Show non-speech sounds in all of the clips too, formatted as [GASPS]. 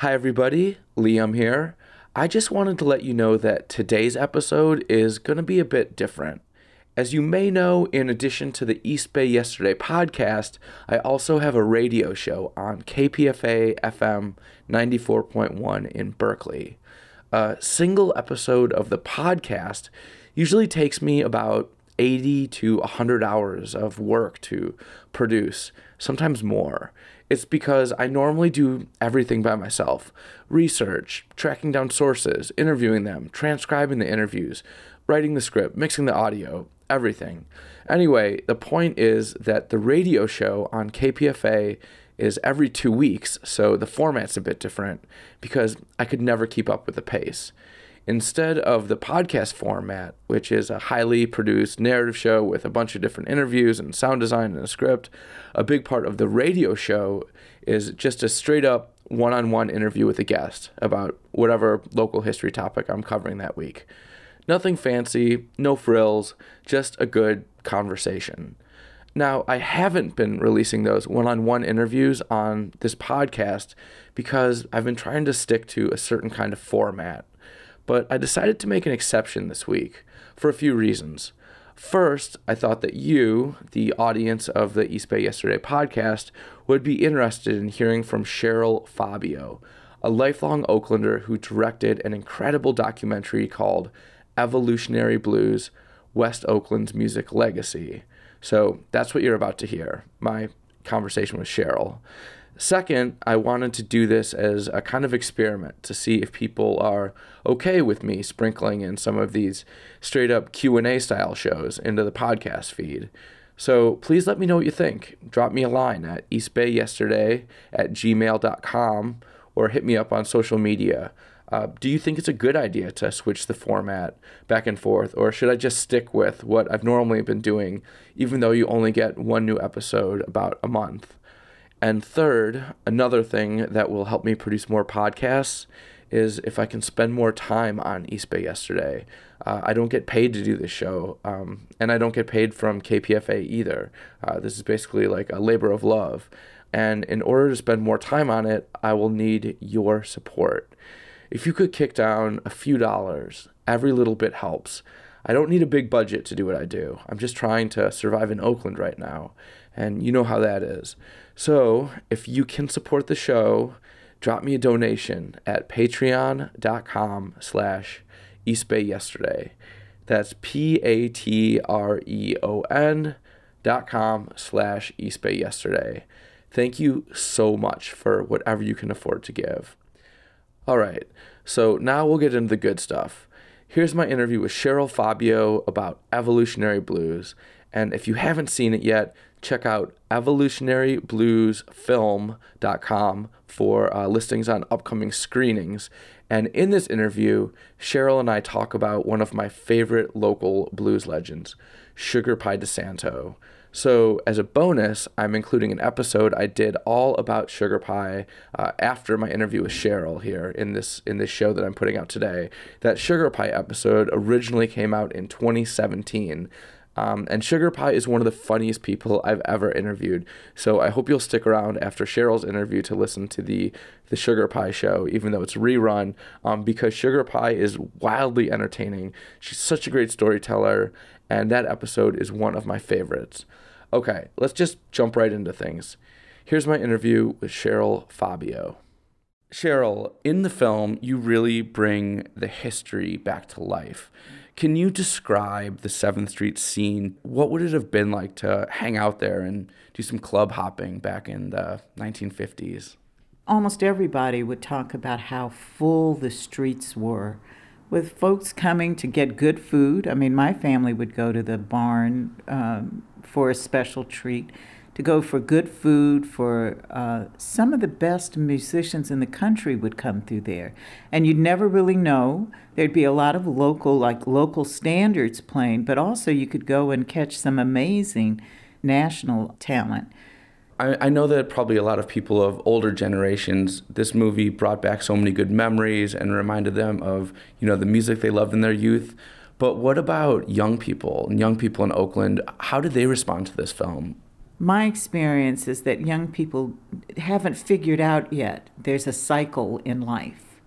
Hi, everybody. Liam here. I just wanted to let you know that today's episode is going to be a bit different. As you may know, in addition to the East Bay Yesterday podcast, I also have a radio show on KPFA FM 94.1 in Berkeley. A single episode of the podcast usually takes me about 80 to 100 hours of work to produce, sometimes more. It's because I normally do everything by myself research, tracking down sources, interviewing them, transcribing the interviews, writing the script, mixing the audio, everything. Anyway, the point is that the radio show on KPFA is every two weeks, so the format's a bit different because I could never keep up with the pace. Instead of the podcast format, which is a highly produced narrative show with a bunch of different interviews and sound design and a script, a big part of the radio show is just a straight up one on one interview with a guest about whatever local history topic I'm covering that week. Nothing fancy, no frills, just a good conversation. Now, I haven't been releasing those one on one interviews on this podcast because I've been trying to stick to a certain kind of format but I decided to make an exception this week for a few reasons. First, I thought that you, the audience of the East Bay Yesterday podcast, would be interested in hearing from Cheryl Fabio, a lifelong Oaklander who directed an incredible documentary called Evolutionary Blues West Oakland's Music Legacy. So that's what you're about to hear my conversation with Cheryl. Second, I wanted to do this as a kind of experiment to see if people are okay with me sprinkling in some of these straight up Q&A style shows into the podcast feed. So please let me know what you think. Drop me a line at eastbayyesterday at gmail.com or hit me up on social media. Uh, do you think it's a good idea to switch the format back and forth, or should I just stick with what I've normally been doing, even though you only get one new episode about a month? And third, another thing that will help me produce more podcasts is if I can spend more time on East Bay yesterday. Uh, I don't get paid to do this show, um, and I don't get paid from KPFA either. Uh, this is basically like a labor of love. And in order to spend more time on it, I will need your support. If you could kick down a few dollars, every little bit helps. I don't need a big budget to do what I do. I'm just trying to survive in Oakland right now, and you know how that is. So, if you can support the show, drop me a donation at patreon.com slash eastbayyesterday. That's P-A-T-R-E-O-N dot com slash eastbayyesterday. Thank you so much for whatever you can afford to give. All right, so now we'll get into the good stuff. Here's my interview with Cheryl Fabio about evolutionary blues. And if you haven't seen it yet, check out evolutionarybluesfilm.com for uh, listings on upcoming screenings. And in this interview, Cheryl and I talk about one of my favorite local blues legends, Sugar Pie DeSanto. So, as a bonus, I'm including an episode I did all about Sugar Pie uh, after my interview with Cheryl here in this in this show that I'm putting out today. That Sugar Pie episode originally came out in 2017. Um, and Sugar Pie is one of the funniest people I've ever interviewed. So I hope you'll stick around after Cheryl's interview to listen to the the Sugar Pie show, even though it's rerun, um, because Sugar Pie is wildly entertaining. She's such a great storyteller, and that episode is one of my favorites. Okay, let's just jump right into things. Here's my interview with Cheryl Fabio. Cheryl, in the film, you really bring the history back to life. Can you describe the 7th Street scene? What would it have been like to hang out there and do some club hopping back in the 1950s? Almost everybody would talk about how full the streets were with folks coming to get good food. I mean, my family would go to the barn um, for a special treat to go for good food for uh, some of the best musicians in the country would come through there and you'd never really know there'd be a lot of local like local standards playing but also you could go and catch some amazing national talent I, I know that probably a lot of people of older generations, this movie brought back so many good memories and reminded them of, you know, the music they loved in their youth. But what about young people and young people in Oakland? How did they respond to this film? My experience is that young people haven't figured out yet there's a cycle in life.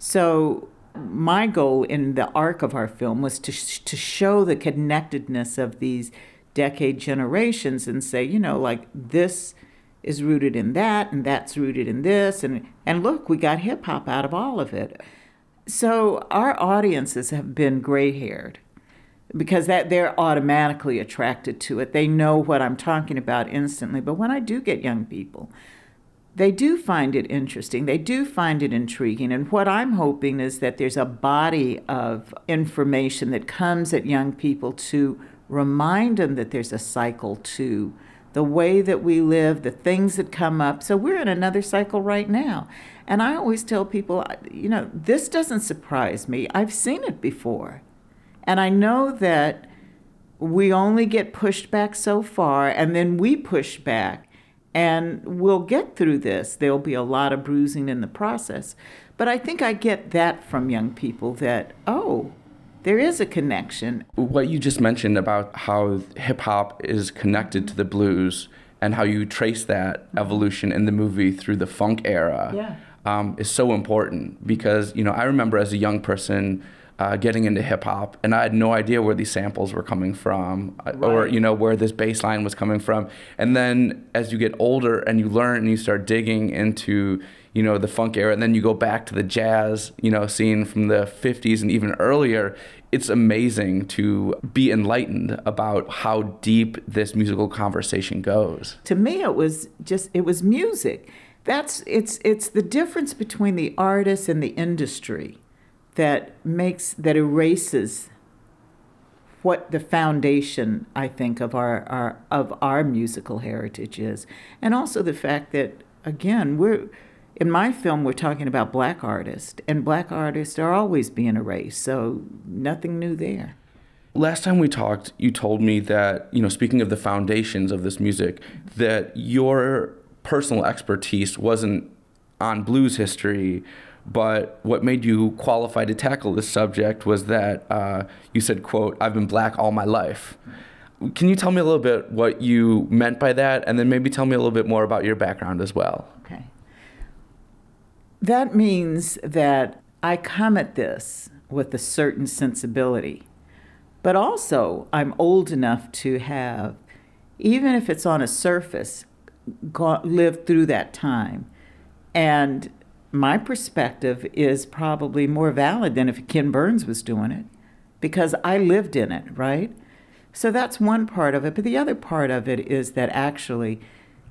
So, my goal in the arc of our film was to, sh- to show the connectedness of these decade generations and say, you know, like this is rooted in that and that's rooted in this and and look, we got hip hop out of all of it. So our audiences have been gray-haired because that they're automatically attracted to it. They know what I'm talking about instantly. But when I do get young people, they do find it interesting. They do find it intriguing. And what I'm hoping is that there's a body of information that comes at young people to remind them that there's a cycle to the way that we live, the things that come up. So we're in another cycle right now. And I always tell people, you know, this doesn't surprise me. I've seen it before. And I know that we only get pushed back so far, and then we push back, and we'll get through this. There'll be a lot of bruising in the process. But I think I get that from young people that, oh, there is a connection. What you just mentioned about how hip hop is connected to the blues and how you trace that evolution in the movie through the funk era Yeah. um, is so important because, you know, I remember as a young person uh, getting into hip hop and I had no idea where these samples were coming from uh, or, you know, where this bass line was coming from. And then as you get older and you learn and you start digging into, you know, the funk era and then you go back to the jazz, you know, scene from the 50s and even earlier, it's amazing to be enlightened about how deep this musical conversation goes. to me it was just it was music that's it's it's the difference between the artist and the industry that makes that erases what the foundation I think of our, our of our musical heritage is. And also the fact that again we're in my film we're talking about black artists and black artists are always being erased so nothing new there. Last time we talked, you told me that, you know, speaking of the foundations of this music, that your personal expertise wasn't on blues history, but what made you qualify to tackle this subject was that uh, you said, quote, I've been black all my life. Can you tell me a little bit what you meant by that, and then maybe tell me a little bit more about your background as well? Okay. That means that I come at this with a certain sensibility, but also I'm old enough to have, even if it's on a surface, go, lived through that time. And my perspective is probably more valid than if Ken Burns was doing it because I lived in it, right? So that's one part of it. But the other part of it is that actually,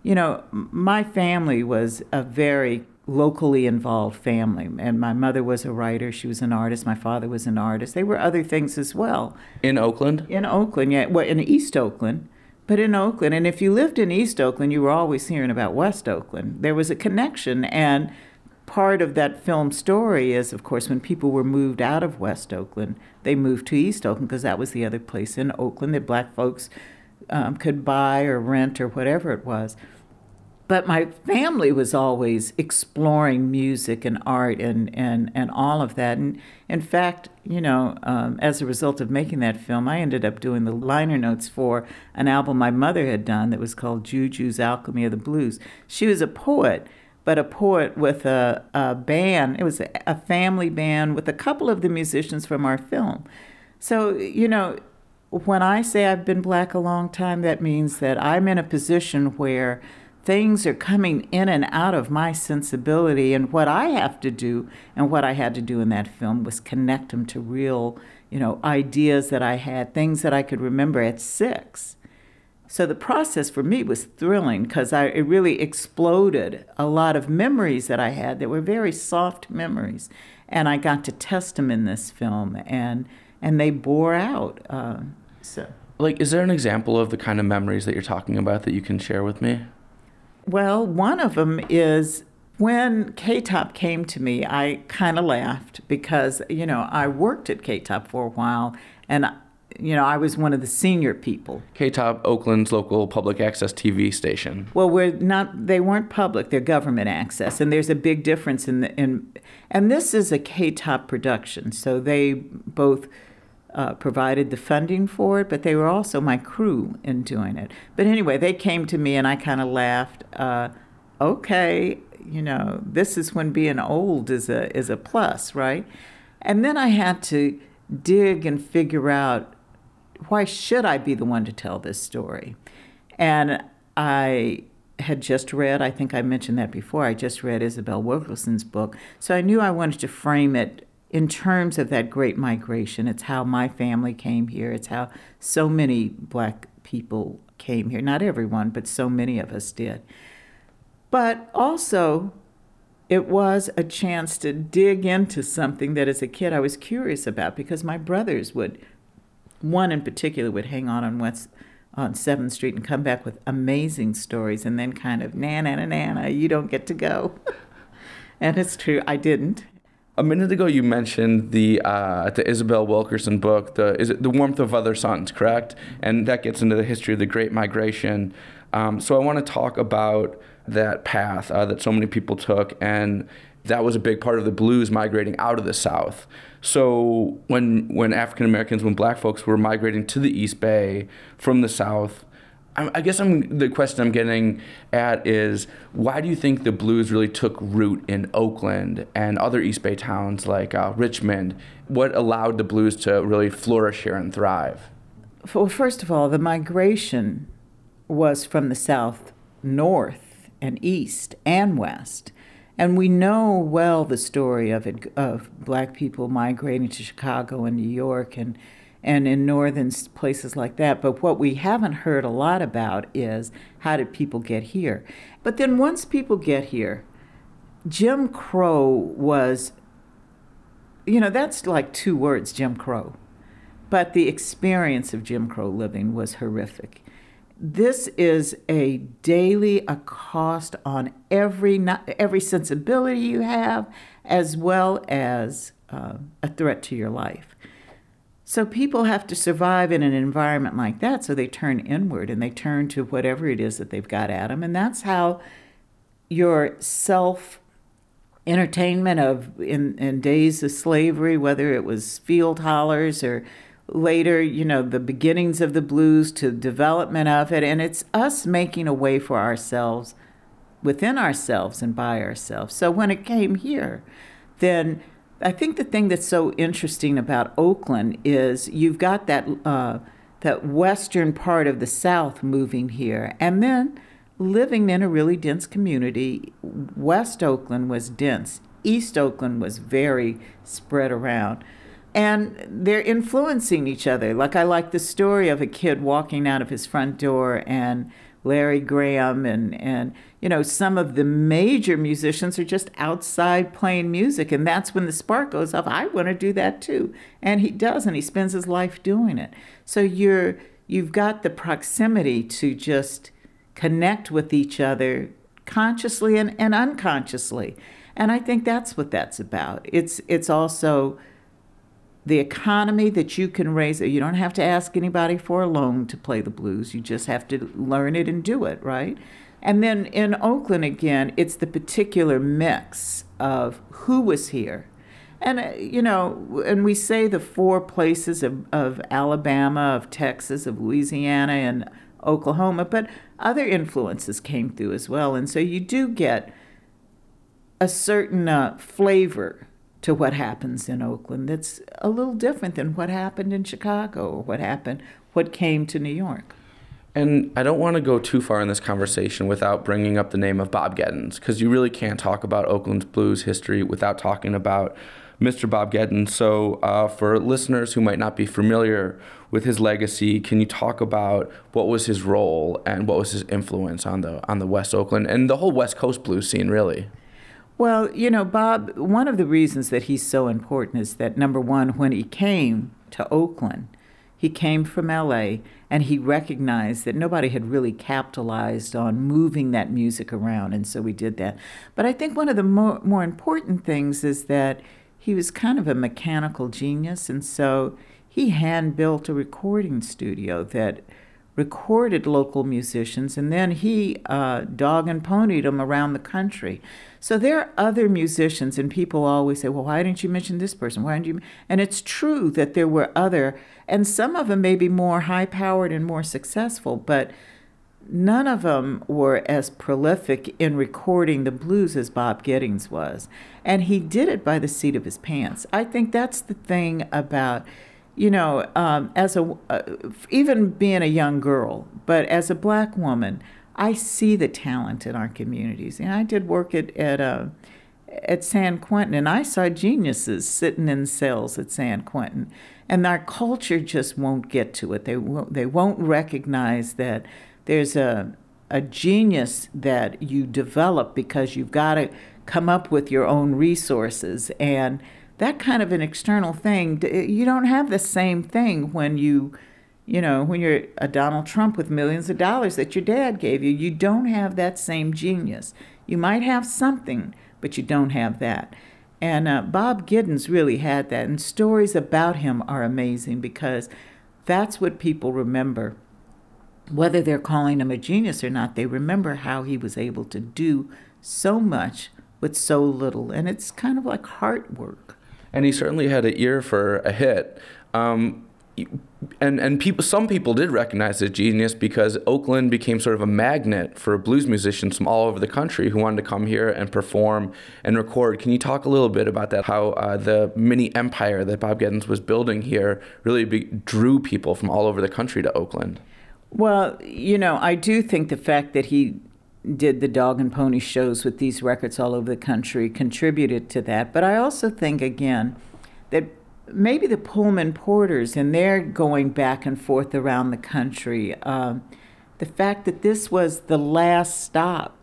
you know, my family was a very locally involved family. And my mother was a writer, she was an artist, my father was an artist. They were other things as well. In Oakland? In Oakland, yeah, well, in East Oakland, but in Oakland. And if you lived in East Oakland, you were always hearing about West Oakland. There was a connection. And part of that film story is, of course, when people were moved out of West Oakland, they moved to East Oakland because that was the other place in Oakland that black folks um, could buy or rent or whatever it was. But my family was always exploring music and art and, and, and all of that. And in fact, you know, um, as a result of making that film, I ended up doing the liner notes for an album my mother had done that was called Juju's Alchemy of the Blues. She was a poet, but a poet with a, a band. It was a, a family band with a couple of the musicians from our film. So, you know, when I say I've been black a long time, that means that I'm in a position where things are coming in and out of my sensibility. And what I have to do, and what I had to do in that film, was connect them to real, you know, ideas that I had, things that I could remember at six. So the process for me was thrilling because I it really exploded a lot of memories that I had that were very soft memories, and I got to test them in this film, and and they bore out. Uh, so. Like, is there an example of the kind of memories that you're talking about that you can share with me? Well, one of them is when KTOP came to me, I kind of laughed because, you know, I worked at KTOP for a while and, you know, I was one of the senior people. KTOP, Oakland's local public access TV station. Well, we're not, they weren't public, they're government access. And there's a big difference in, the, in and this is a KTOP production. So they both uh, provided the funding for it, but they were also my crew in doing it. But anyway, they came to me and I kind of laughed. Uh, okay, you know, this is when being old is a is a plus, right? And then I had to dig and figure out why should I be the one to tell this story? And I had just read, I think I mentioned that before, I just read Isabel Wilkerson's book. So I knew I wanted to frame it in terms of that great migration. It's how my family came here, it's how so many black people came here. Not everyone, but so many of us did. But also, it was a chance to dig into something that as a kid I was curious about because my brothers would, one in particular, would hang on on West on Seventh Street and come back with amazing stories, and then kind of na na na na, you don't get to go. [LAUGHS] and it's true, I didn't. A minute ago, you mentioned the uh, the Isabel Wilkerson book, the is it the Warmth of Other Suns, correct? And that gets into the history of the Great Migration. Um, so I want to talk about that path uh, that so many people took, and that was a big part of the blues migrating out of the South. So when when African Americans, when Black folks were migrating to the East Bay from the South, I guess I'm the question I'm getting at is why do you think the blues really took root in Oakland and other East Bay towns like uh, Richmond? What allowed the blues to really flourish here and thrive? Well, first of all, the migration was from the South north and east and west. And we know well the story of it, of black people migrating to Chicago and New York and and in northern places like that. But what we haven't heard a lot about is how did people get here? But then once people get here, Jim Crow was, you know, that's like two words, Jim Crow. But the experience of Jim Crow living was horrific this is a daily accost on every every sensibility you have, as well as uh, a threat to your life. So people have to survive in an environment like that. So they turn inward and they turn to whatever it is that they've got at them, and that's how your self entertainment of in, in days of slavery, whether it was field hollers or later, you know, the beginnings of the blues to development of it. And it's us making a way for ourselves within ourselves and by ourselves. So when it came here, then I think the thing that's so interesting about Oakland is you've got that uh, that western part of the South moving here, and then living in a really dense community. West Oakland was dense. East Oakland was very spread around and they're influencing each other. Like I like the story of a kid walking out of his front door and Larry Graham and and you know some of the major musicians are just outside playing music and that's when the spark goes off. I want to do that too. And he does and he spends his life doing it. So you're you've got the proximity to just connect with each other consciously and, and unconsciously. And I think that's what that's about. It's it's also the economy that you can raise you don't have to ask anybody for a loan to play the blues you just have to learn it and do it right? And then in oakland again it's the particular mix of who was here. And uh, you know and we say the four places of, of alabama of texas of louisiana and oklahoma but other influences came through as well. And so you do get a certain uh, flavor to what happens in Oakland that's a little different than what happened in Chicago or what happened, what came to New York. And I don't want to go too far in this conversation without bringing up the name of Bob Geddins, because you really can't talk about Oakland's blues history without talking about Mr. Bob Geddins. So, uh, for listeners who might not be familiar with his legacy, can you talk about what was his role and what was his influence on the on the West Oakland and the whole West Coast blues scene, really? Well, you know, Bob, one of the reasons that he's so important is that number one, when he came to Oakland, he came from LA and he recognized that nobody had really capitalized on moving that music around, and so we did that. But I think one of the more, more important things is that he was kind of a mechanical genius, and so he hand built a recording studio that recorded local musicians, and then he uh, dog and ponied them around the country. So there are other musicians, and people always say, "Well, why didn't you mention this person? Why didn't you?" And it's true that there were other, and some of them may be more high-powered and more successful, but none of them were as prolific in recording the blues as Bob Geddins was. And he did it by the seat of his pants. I think that's the thing about you know, um, as a uh, even being a young girl, but as a black woman, I see the talent in our communities. And I did work at at uh, at San Quentin, and I saw geniuses sitting in cells at San Quentin, and our culture just won't get to it. They won't, they won't recognize that there's a a genius that you develop because you've got to come up with your own resources and that kind of an external thing, you don't have the same thing when you, you know, when you're a Donald Trump with millions of dollars that your dad gave you. You don't have that same genius. You might have something, but you don't have that. And uh, Bob Geddins really had that. And stories about him are amazing because that's what people remember. Whether they're calling him a genius or not, they remember how he was able to do so much with so little. And it's kind of like heart work and he certainly had an ear for a hit. Um, and and people, some people did recognize his genius because Oakland became sort of a magnet for blues musicians from all over the country who wanted to come here and perform and record. Can you talk a little bit about that? How uh, the mini empire that Bob Geddins was building here really be, drew people from all over the country to Oakland. Well, you know, I do think the fact that he did the dog and pony shows with these records all over the country contributed to that. But I also think, again, that maybe the Pullman Porters and they're going back and forth around the country, um, the fact that this was the last stop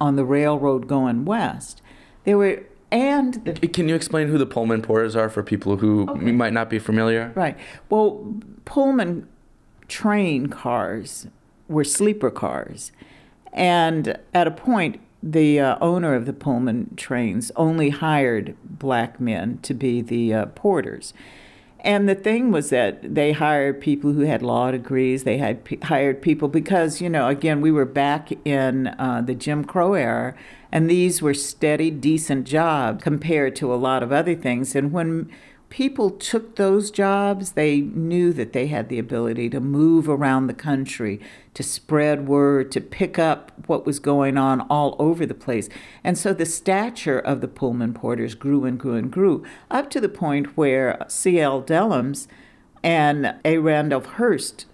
on the railroad going west, there were and the, can you explain who the Pullman Porters are for people who okay. might not be familiar? Right. Well, Pullman train cars were sleeper cars and at a point, the uh, owner of the Pullman trains only hired black men to be the uh, porters. And the thing was that they hired people who had law degrees. They had p- hired people because, you know, again, we were back in uh, the Jim Crow era, and these were steady, decent jobs compared to a lot of other things. And when people took those jobs, they knew that they had the ability to move around the country, to spread word, to pick up what was going on all over the place. And so the stature of the Pullman porters grew and grew and grew, up to the point where C.L. Dellums and A. Randolph Hearst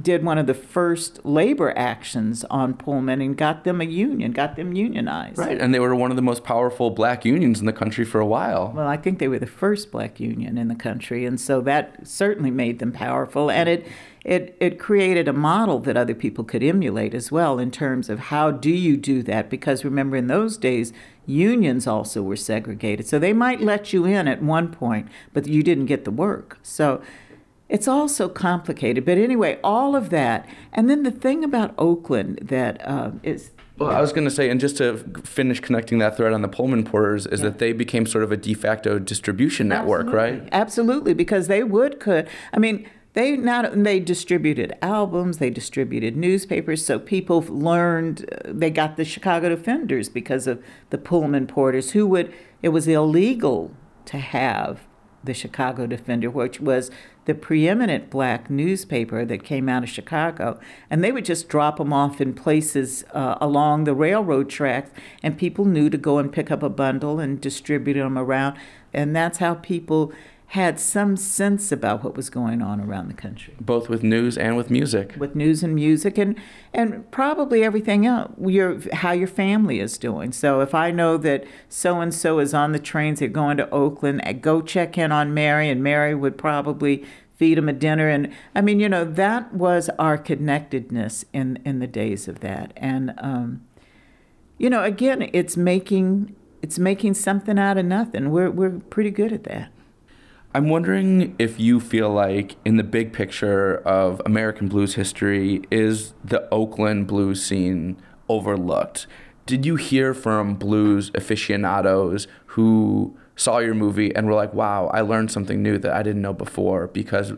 did one of the first labor actions on Pullman and got them a union, got them unionized. Right, and they were one of the most powerful black unions in the country for a while. Well, I think they were the first black union in the country, and so that certainly made them powerful, and it it it created a model that other people could emulate as well in terms of how do you do that? Because remember, in those days, unions also were segregated, so they might let you in at one point, but you didn't get the work. So it's all so complicated. But anyway, all of that. And then the thing about Oakland that uh, is. Well, I was going to say, and just to finish connecting that thread on the Pullman Porters, is yeah. that they became sort of a de facto distribution network, Absolutely. right? Absolutely, because they would could. I mean, they not they distributed albums, they distributed newspapers, so people learned. Uh, they got the Chicago Defenders because of the Pullman Porters, who would. It was illegal to have the Chicago Defender, which was the preeminent black newspaper that came out of Chicago. And they would just drop them off in places uh, along the railroad tracks, and people knew to go and pick up a bundle and distribute them around. And that's how people had some sense about what was going on around the country. Both with news and with music. With news and music and and probably everything else. Your how your family is doing. So if I know that so and so is on the trains, they're going to Oakland, I go check in on Mary, and Mary would probably feed him a dinner and i mean you know that was our connectedness in in the days of that and um, you know again it's making it's making something out of nothing we're we're pretty good at that I'm wondering if you feel like, in the big picture of American blues history, is the Oakland blues scene overlooked? Did you hear from blues aficionados who saw your movie and were like, wow, I learned something new that I didn't know before because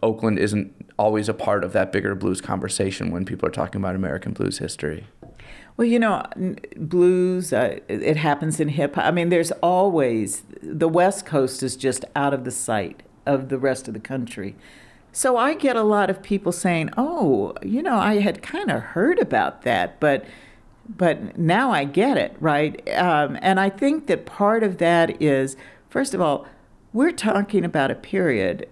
Oakland isn't always a part of that bigger blues conversation when people are talking about American blues history. Well, you know, blues, uh, it happens in hip hop. I mean, there's always, the West Coast is just out of the sight of the rest of the country. So I get a lot of people saying, "Oh, you know, I had kind of heard about that, but but now I get it, right?" Um, and I think that part of that is, first of all, we're talking about a period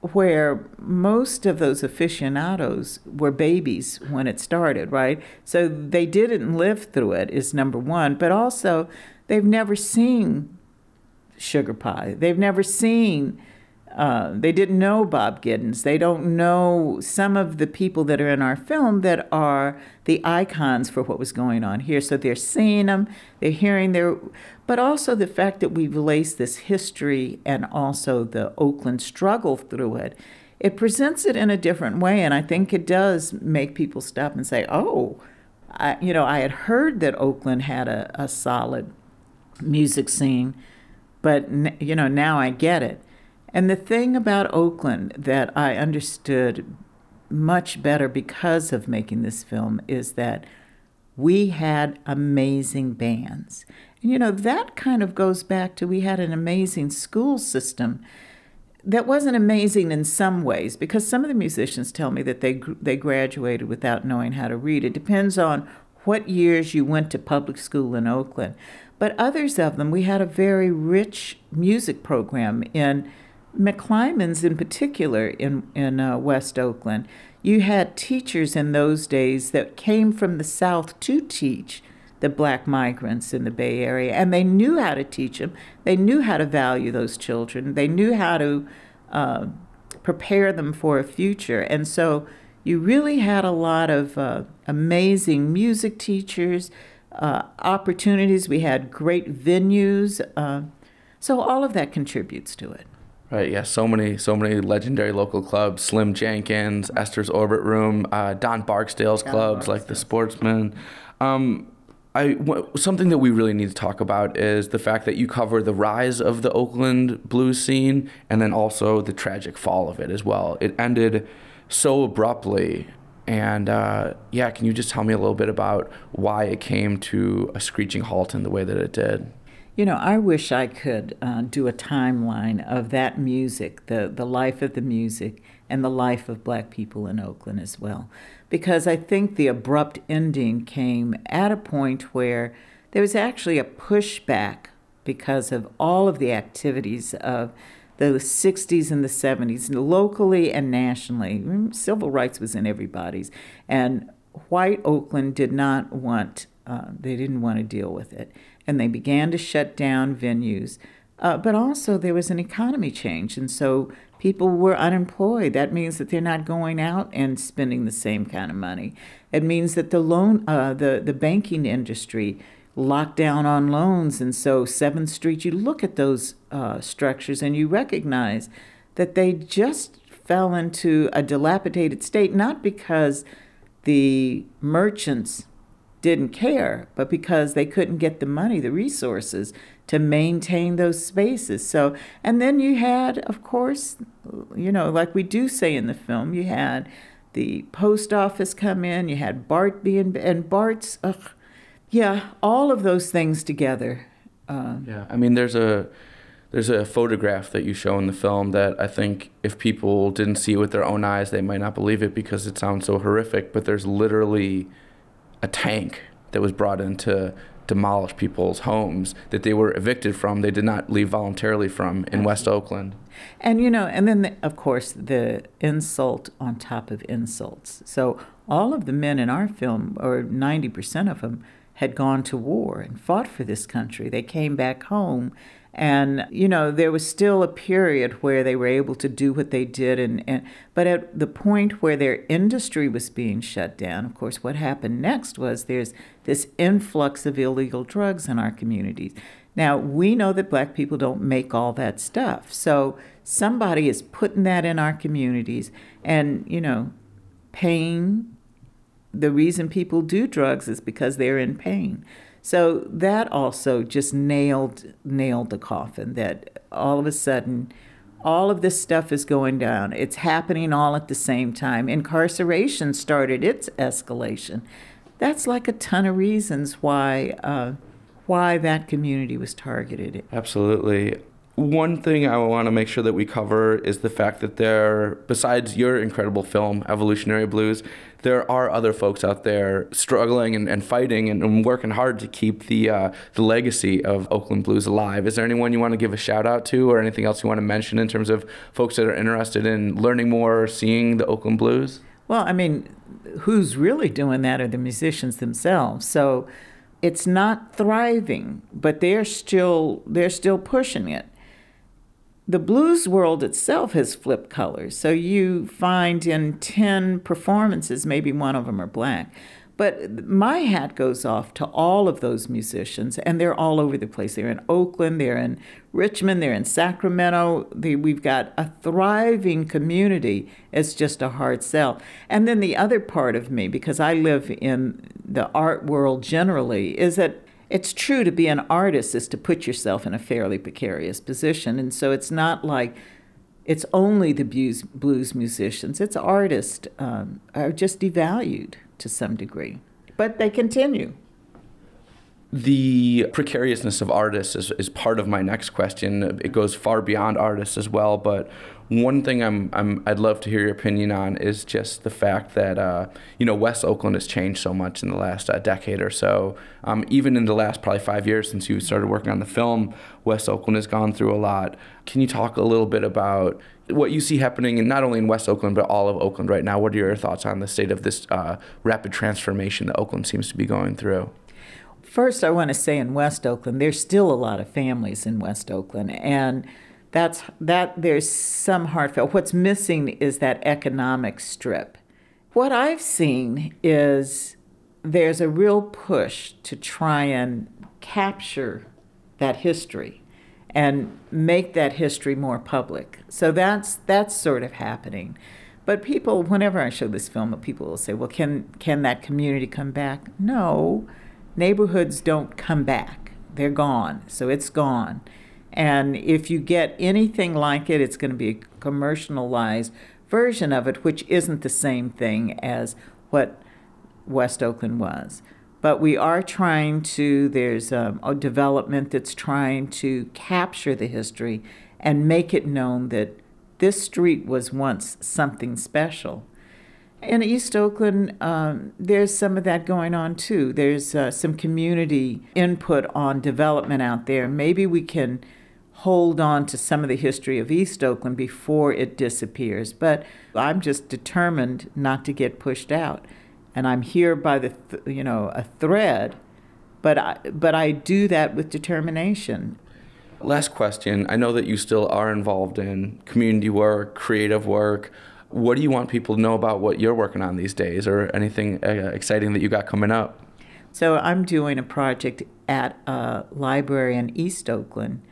where most of those aficionados were babies when it started, right? So they didn't live through it, is number one, but also they've never seen sugar pie. They've never seen uh, they didn't know Bob Geddins. They don't know some of the people that are in our film that are the icons for what was going on here. So they're seeing them, they're hearing their, but also the fact that we've laced this history and also the Oakland struggle through it. It presents it in a different way, and I think it does make people stop and say, "Oh, I, you know, I had heard that Oakland had a, a solid music scene, but you know, now I get it." And the thing about Oakland that I understood much better because of making this film is that we had amazing bands. And you know, that kind of goes back to we had an amazing school system that wasn't amazing in some ways because some of the musicians tell me that they they graduated without knowing how to read. It depends on what years you went to public school in Oakland. But others of them, we had a very rich music program in McClymonds in particular in in uh, West Oakland, you had teachers in those days that came from the South to teach the black migrants in the Bay Area, and they knew how to teach them. They knew how to value those children. They knew how to uh, prepare them for a future, and so you really had a lot of uh, amazing music teachers, uh, opportunities. We had great venues. Uh, so all of that contributes to it. Right. Yeah. So many, so many legendary local clubs: Slim Jenkins, Esther's Orbit Room, uh, Don Barksdale's Don clubs, Barksdale. like the Sportsman. Um, I w- something that we really need to talk about is the fact that you cover the rise of the Oakland blues scene and then also the tragic fall of it as well. It ended so abruptly. And uh, yeah, can you just tell me a little bit about why it came to a screeching halt in the way that it did? You know, I wish I could uh, do a timeline of that music, the, the life of the music, and the life of black people in Oakland as well. Because I think the abrupt ending came at a point where there was actually a pushback because of all of the activities of the 60s and the 70s, locally and nationally. Civil rights was in everybody's. And white Oakland did not want, uh, they didn't want to deal with it and they began to shut down venues. Uh, but also, there was an economy change, and so people were unemployed. That means that they're not going out and spending the same kind of money. It means that the loan, uh, the the banking industry locked down on loans, and so Seventh Street. You look at those uh, structures and you recognize that they just fell into a dilapidated state, not because the merchants didn't care, but because they couldn't get the money, the resources to maintain those spaces. So, and then you had, of course, you know, like we do say in the film, you had the post office come in, you had BART being, and BART's, ugh, yeah, all of those things together. Uh, yeah, I mean, there's a there's a photograph that you show in the film that I think if people didn't see it with their own eyes, they might not believe it because it sounds so horrific. But there's literally a tank that was brought in to demolish people's homes that they were evicted from. They did not leave voluntarily from in West Oakland. And you know, and then the, of course the insult on top of insults. So all of the men in our film, or ninety percent of them, had gone to war and fought for this country. They came back home and you know there was still a period where they were able to do what they did and, and but at the point where their industry was being shut down of course what happened next was there's this influx of illegal drugs in our communities. Now we know that black people don't make all that stuff. So somebody is putting that in our communities and you know pain the reason people do drugs is because they're in pain so that also just nailed nailed the coffin that all of a sudden all of this stuff is going down. It's happening all at the same time. Incarceration started its escalation. That's like a ton of reasons why uh, why that community was targeted. Absolutely. One thing I want to make sure that we cover is the fact that there, besides your incredible film, Evolutionary Blues, there are other folks out there struggling and, and fighting and, and, working hard to keep the uh, the legacy of Oakland Blues alive. Is there anyone you want to give a shout out to, or anything else you want to mention in terms of folks that are interested in learning more, or seeing the Oakland Blues? Well, I mean, who's really doing that are the musicians themselves. So it's not thriving, but they're still they're still pushing it the blues world itself has flipped colors. So you find in 10 performances, maybe one of them are black. But my hat goes off to all of those musicians, and they're all over the place. They're in Oakland, they're in Richmond, they're in Sacramento. They, we've got a thriving community. It's just a hard sell. And then the other part of me, because I live in the art world generally, is that it's true to be an artist is to put yourself in a fairly precarious position. And so it's not like it's only the blues, blues musicians, it's artists um, are just devalued to some degree. But they continue. The precariousness of artists is, is part of my next question. It goes far beyond artists as well, but one thing I'm, I'm I'd love to hear your opinion on is just the fact that uh, you know West Oakland has changed so much in the last uh, decade or so. Um, even in the last probably five years since you started working on the film, West Oakland has gone through a lot. Can you talk a little bit about what you see happening in not only in West Oakland but all of Oakland right now? What are your thoughts on the state of this uh, rapid transformation that Oakland seems to be going through? First, I want to say in West Oakland, there's still a lot of families in West Oakland, and that's that there's some heartfelt. What's missing is that economic strip. What i've seen is there's a real push to try and capture that history and make that history more public. So that's that's sort of happening. But people whenever i show this film people will say well can can that community come back? No. Neighborhoods don't come back. They're gone. So it's gone and if you get anything like it, it's going to be a commercialized version of it, which isn't the same thing as what West Oakland was. But we are trying to, there's a, a development that's trying to capture the history and make it known that this street was once something special. In East Oakland, um, there's some of that going on too. There's uh, some community input on development out there. Maybe we can hold on to some of the history of East Oakland before it disappears. But I'm just determined not to get pushed out. And I'm here by the, th- you know, a thread, but I, but I do that with determination. Last question. I know that you still are involved in community work, creative work. What do you want people to know about what you're working on these days or anything uh, exciting that you got coming up? So I'm doing a project at a library in East Oakland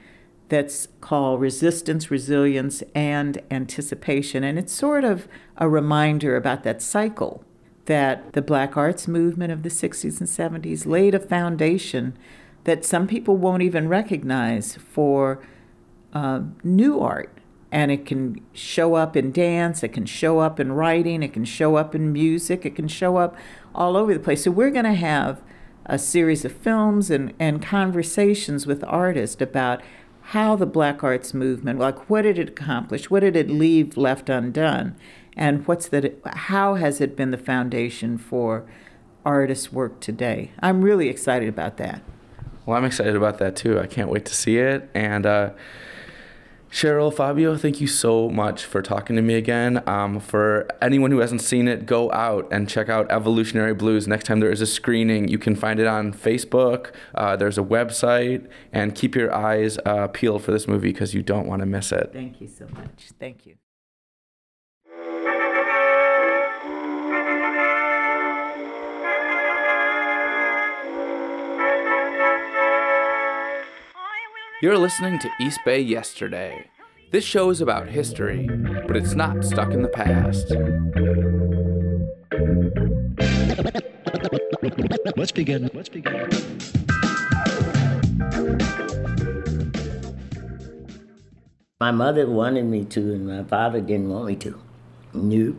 that's called Resistance, Resilience, and Anticipation. And it's sort of a reminder about that cycle that the black arts movement of the 60s and 70s laid a foundation that some people won't even recognize for uh, new art. And it can show up in dance, it can show up in writing, it can show up in music, it can show up all over the place. So we're going to have a series of films and, and conversations with artists about how the black arts movement, like what did it accomplish? What did it leave left undone? And what's that how has it been the foundation for artists' work today? I'm really excited about that. Well, I'm excited about that too. I can't wait to see it. And uh, Cheryl, Fabio, thank you so much for talking to me again. Um, for anyone who hasn't seen it, go out and check out Evolutionary Blues. Next time there is a screening, you can find it on Facebook. Uh, there's a website, and keep your eyes uh, peeled for this movie because you don't want to miss it. Thank you so much. Thank you. You're listening to East Bay Yesterday. This show is about history, but it's not stuck in the past. Let's begin. Let's begin. My mother wanted me to, and my father didn't want me to. Nope.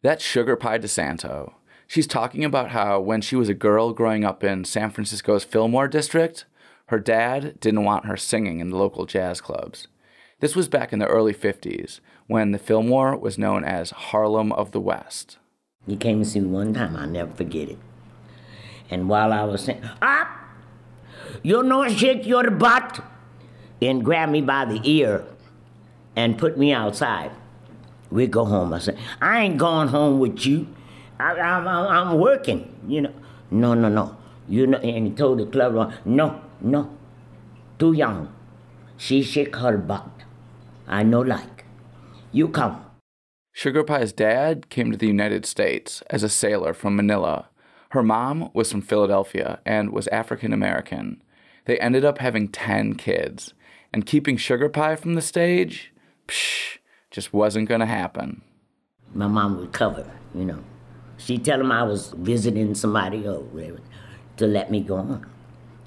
That's Sugar Pie DeSanto. She's talking about how when she was a girl growing up in San Francisco's Fillmore district, her dad didn't want her singing in the local jazz clubs. This was back in the early 50s, when the Fillmore was known as Harlem of the West. He came to see me one time, I'll never forget it. And while I was saying, Up! You know, shake your butt! And grabbed me by the ear and put me outside. We go home. I said, I ain't going home with you. I, am working, you know. No, no, no. You know, and he told the club, no, no, too young. She shake her butt. I no like. You come. Sugar Pie's dad came to the United States as a sailor from Manila. Her mom was from Philadelphia and was African American. They ended up having 10 kids, and keeping Sugar Pie from the stage, psh, just wasn't gonna happen. My mom would cover, you know. She'd tell him I was visiting somebody or whatever to let me go on.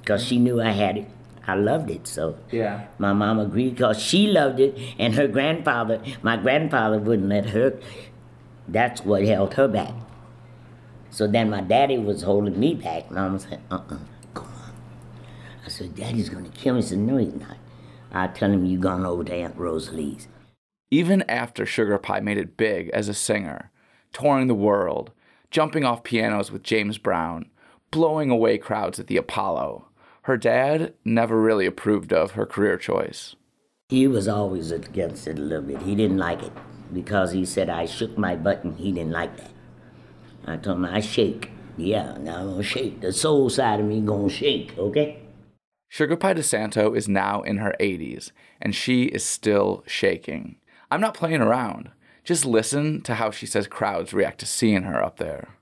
Because she knew I had it. I loved it. So yeah, my mom agreed because she loved it, and her grandfather, my grandfather, wouldn't let her. That's what held her back. So then my daddy was holding me back. Mama said, "Uh, uh-uh, uh come on." I said, "Daddy's gonna kill me." He said, "No, he's not." I tell him you gone over to Aunt Rosalie's. Even after Sugar Pie made it big as a singer, touring the world, jumping off pianos with James Brown, blowing away crowds at the Apollo, her dad never really approved of her career choice. He was always against it a little bit. He didn't like it because he said I shook my button. he didn't like that. I told him I shake. Yeah, now I'm gonna shake. The soul side of me gonna shake, okay? Sugar Pie DeSanto is now in her 80s, and she is still shaking. I'm not playing around. Just listen to how she says crowds react to seeing her up there.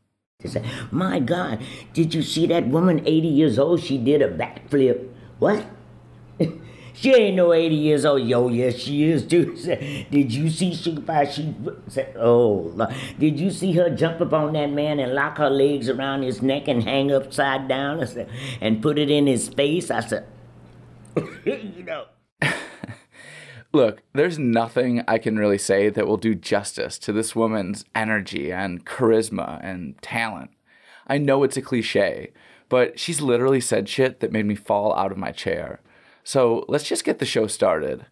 They say, My God, did you see that woman 80 years old? She did a backflip. What? [LAUGHS] she ain't no 80 years old. Yo, yes, she is too. [LAUGHS] Did you see Sugar Pie? She said, Oh, did you see her jump up on that man and lock her legs around his neck and hang upside down I and put it in his face? I said, [LAUGHS] You know. Look, there's nothing I can really say that will do justice to this woman's energy and charisma and talent. I know it's a cliche, but she's literally said shit that made me fall out of my chair. So let's just get the show started.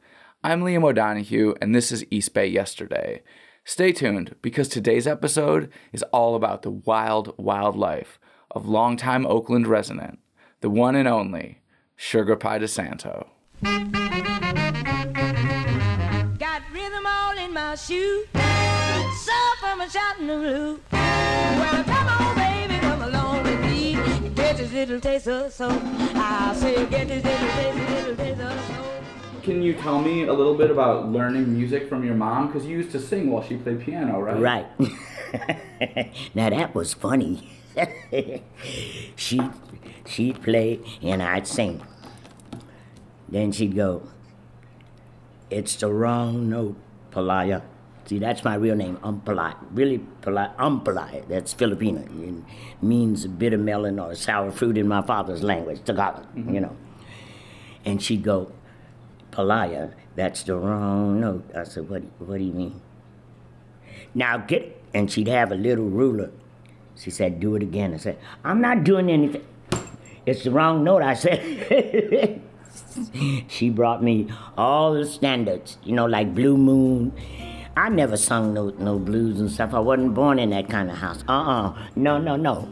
I'm Liam O'Donohue, and this is East Bay Yesterday. Stay tuned because today's episode is all about the wild, wild life of longtime Oakland resident, the one and only Sugar Pie DeSanto. In my shoe. So from a Chattanooga. Well, come on, baby, come along with me. Get this little taste of soul. I say, get this little taste, little taste of soul. Can you tell me a little bit about learning music from your mom? Because you used to sing while she played piano, right? Right. [LAUGHS] now that was funny. [LAUGHS] she she'd play and I'd sing. Then she'd go, It's the wrong note. Palaya. See, that's my real name, Umpalai. Really, Palai, Umpalai. That's Filipino. It means bitter melon or sour fruit in my father's language, Tagalog, mm-hmm. you know. And she'd go, Palaya, that's the wrong note. I said, what, what do you mean? Now get, and she'd have a little ruler. She said, do it again. I said, I'm not doing anything. It's the wrong note. I said, [LAUGHS] [LAUGHS] she brought me all the standards, you know, like Blue Moon. I never sung no, no blues and stuff. I wasn't born in that kind of house. Uh uh-uh. uh No, no, no.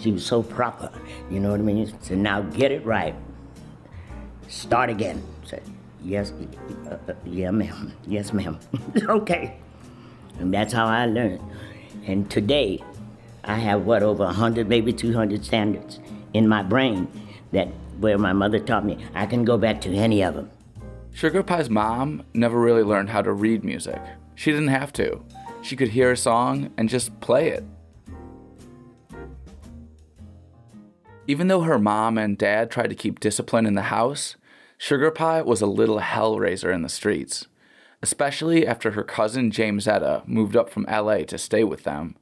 She was so proper. You know what I mean? So now get it right. Start again. Said, yes, uh, uh, yeah, ma'am. Yes, ma'am. [LAUGHS] okay. And that's how I learned. And today, I have what, over 100, maybe 200 standards in my brain that where my mother taught me. I can go back to any of them. Sugar Pie's mom never really learned how to read music. She didn't have to. She could hear a song and just play it. Even though her mom and dad tried to keep discipline in the house, Sugar Pie was a little hellraiser in the streets, especially after her cousin Jamesetta moved up from LA to stay with them.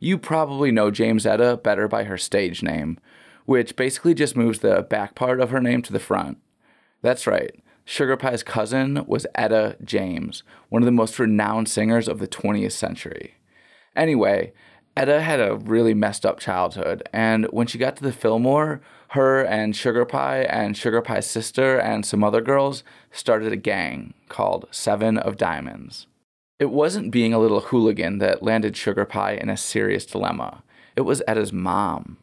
You probably know Jamesetta better by her stage name, which basically just moves the back part of her name to the front. That's right. Sugar Pie's cousin was Etta James, one of the most renowned singers of the 20th century. Anyway, Etta had a really messed up childhood, and when she got to the Fillmore, her and Sugar Pie and Sugar Pie's sister and some other girls started a gang called Seven of Diamonds. It wasn't being a little hooligan that landed Sugar Pie in a serious dilemma. It was Etta's mom.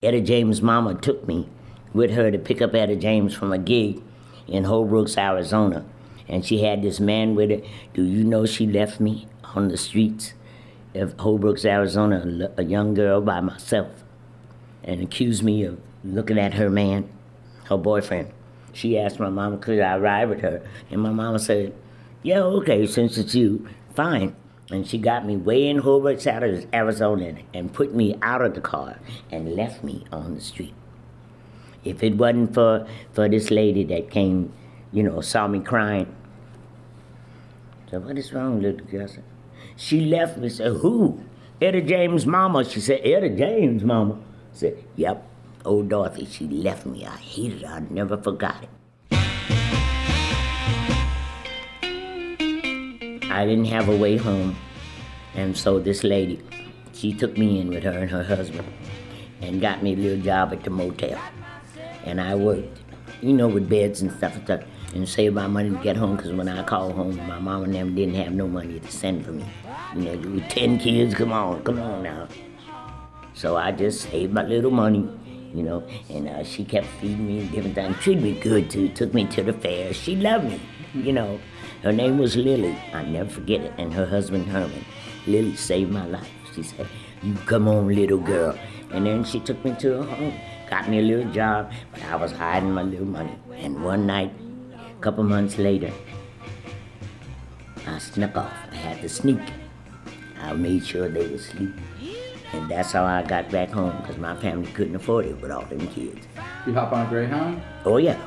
Etta James' mama took me with her to pick up Etta James from a gig in Holbrooks, Arizona. And she had this man with her. Do you know she left me on the streets of Holbrooks, Arizona, a young girl by myself, and accused me of looking at her man, her boyfriend. She asked my mama could I ride with her, and my mama said, "Yeah, okay, since it's you, fine." And she got me way in Holbrooks, Arizona, and put me out of the car and left me on the street. If it wasn't for for this lady that came, you know, saw me crying. So what is wrong, little girl? She left me. Said who? Etta James' mama. She said Etta James' mama. I said yep. Old Dorothy. She left me. I hated her. I never forgot it. I didn't have a way home, and so this lady, she took me in with her and her husband, and got me a little job at the motel and I worked, you know, with beds and stuff and stuff, and saved my money to get home. Because when I called home, my mom and them didn't have no money to send for me. You know, with ten kids, come on, come on now. So I just saved my little money, you know, and uh, she kept feeding me and different things. Treated me good too. Took me to the fair. She loved me, you know. Her name was Lily. I never forget it. And her husband Herman. Lily saved my life. She said, "You come on, little girl." And then she took me to her home got me a little job, but I was hiding my little money. And one night, a couple months later, I snuck off. I had to sneak. I made sure they were asleep. And that's how I got back home, because my family couldn't afford it with all them kids. You hop on a Greyhound? Oh, yeah.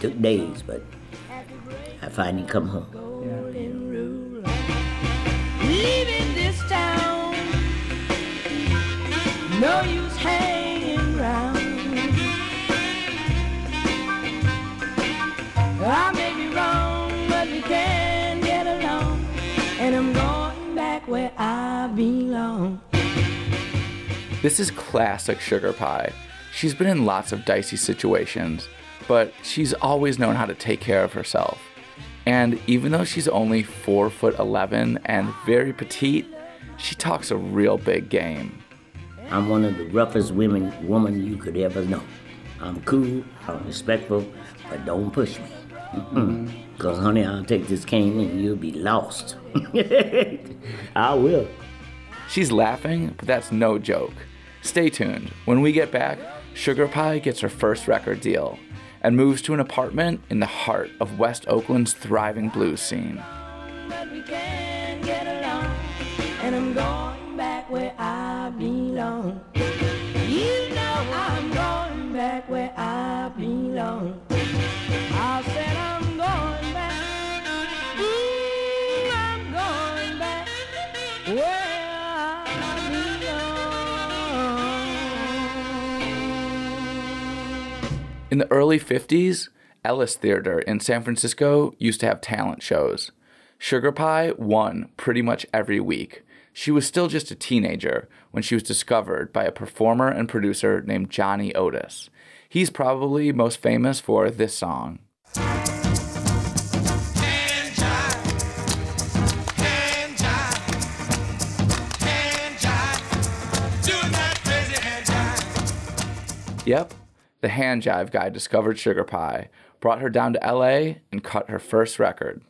Took days, but I finally come home. Leaving this town, no use I may be wrong, but we can get along. And I'm going back where I belong. This is classic Sugar Pie. She's been in lots of dicey situations, but she's always known how to take care of herself. And even though she's only 4 foot 11 and very petite, she talks a real big game. I'm one of the roughest women woman you could ever know. I'm cool, I'm respectful, but don't push me. Because, mm-hmm. honey, I'll take this cane and you'll be lost. [LAUGHS] I will. She's laughing, but that's no joke. Stay tuned. When we get back, Sugar Pie gets her first record deal and moves to an apartment in the heart of West Oakland's thriving blues scene. In the early 50s, Ellis Theater in San Francisco used to have talent shows. Sugar Pie won pretty much every week. She was still just a teenager when she was discovered by a performer and producer named Johnny Otis. He's probably most famous for this song. Yep, the hand jive guy discovered Sugar Pie, brought her down to LA, and cut her first record.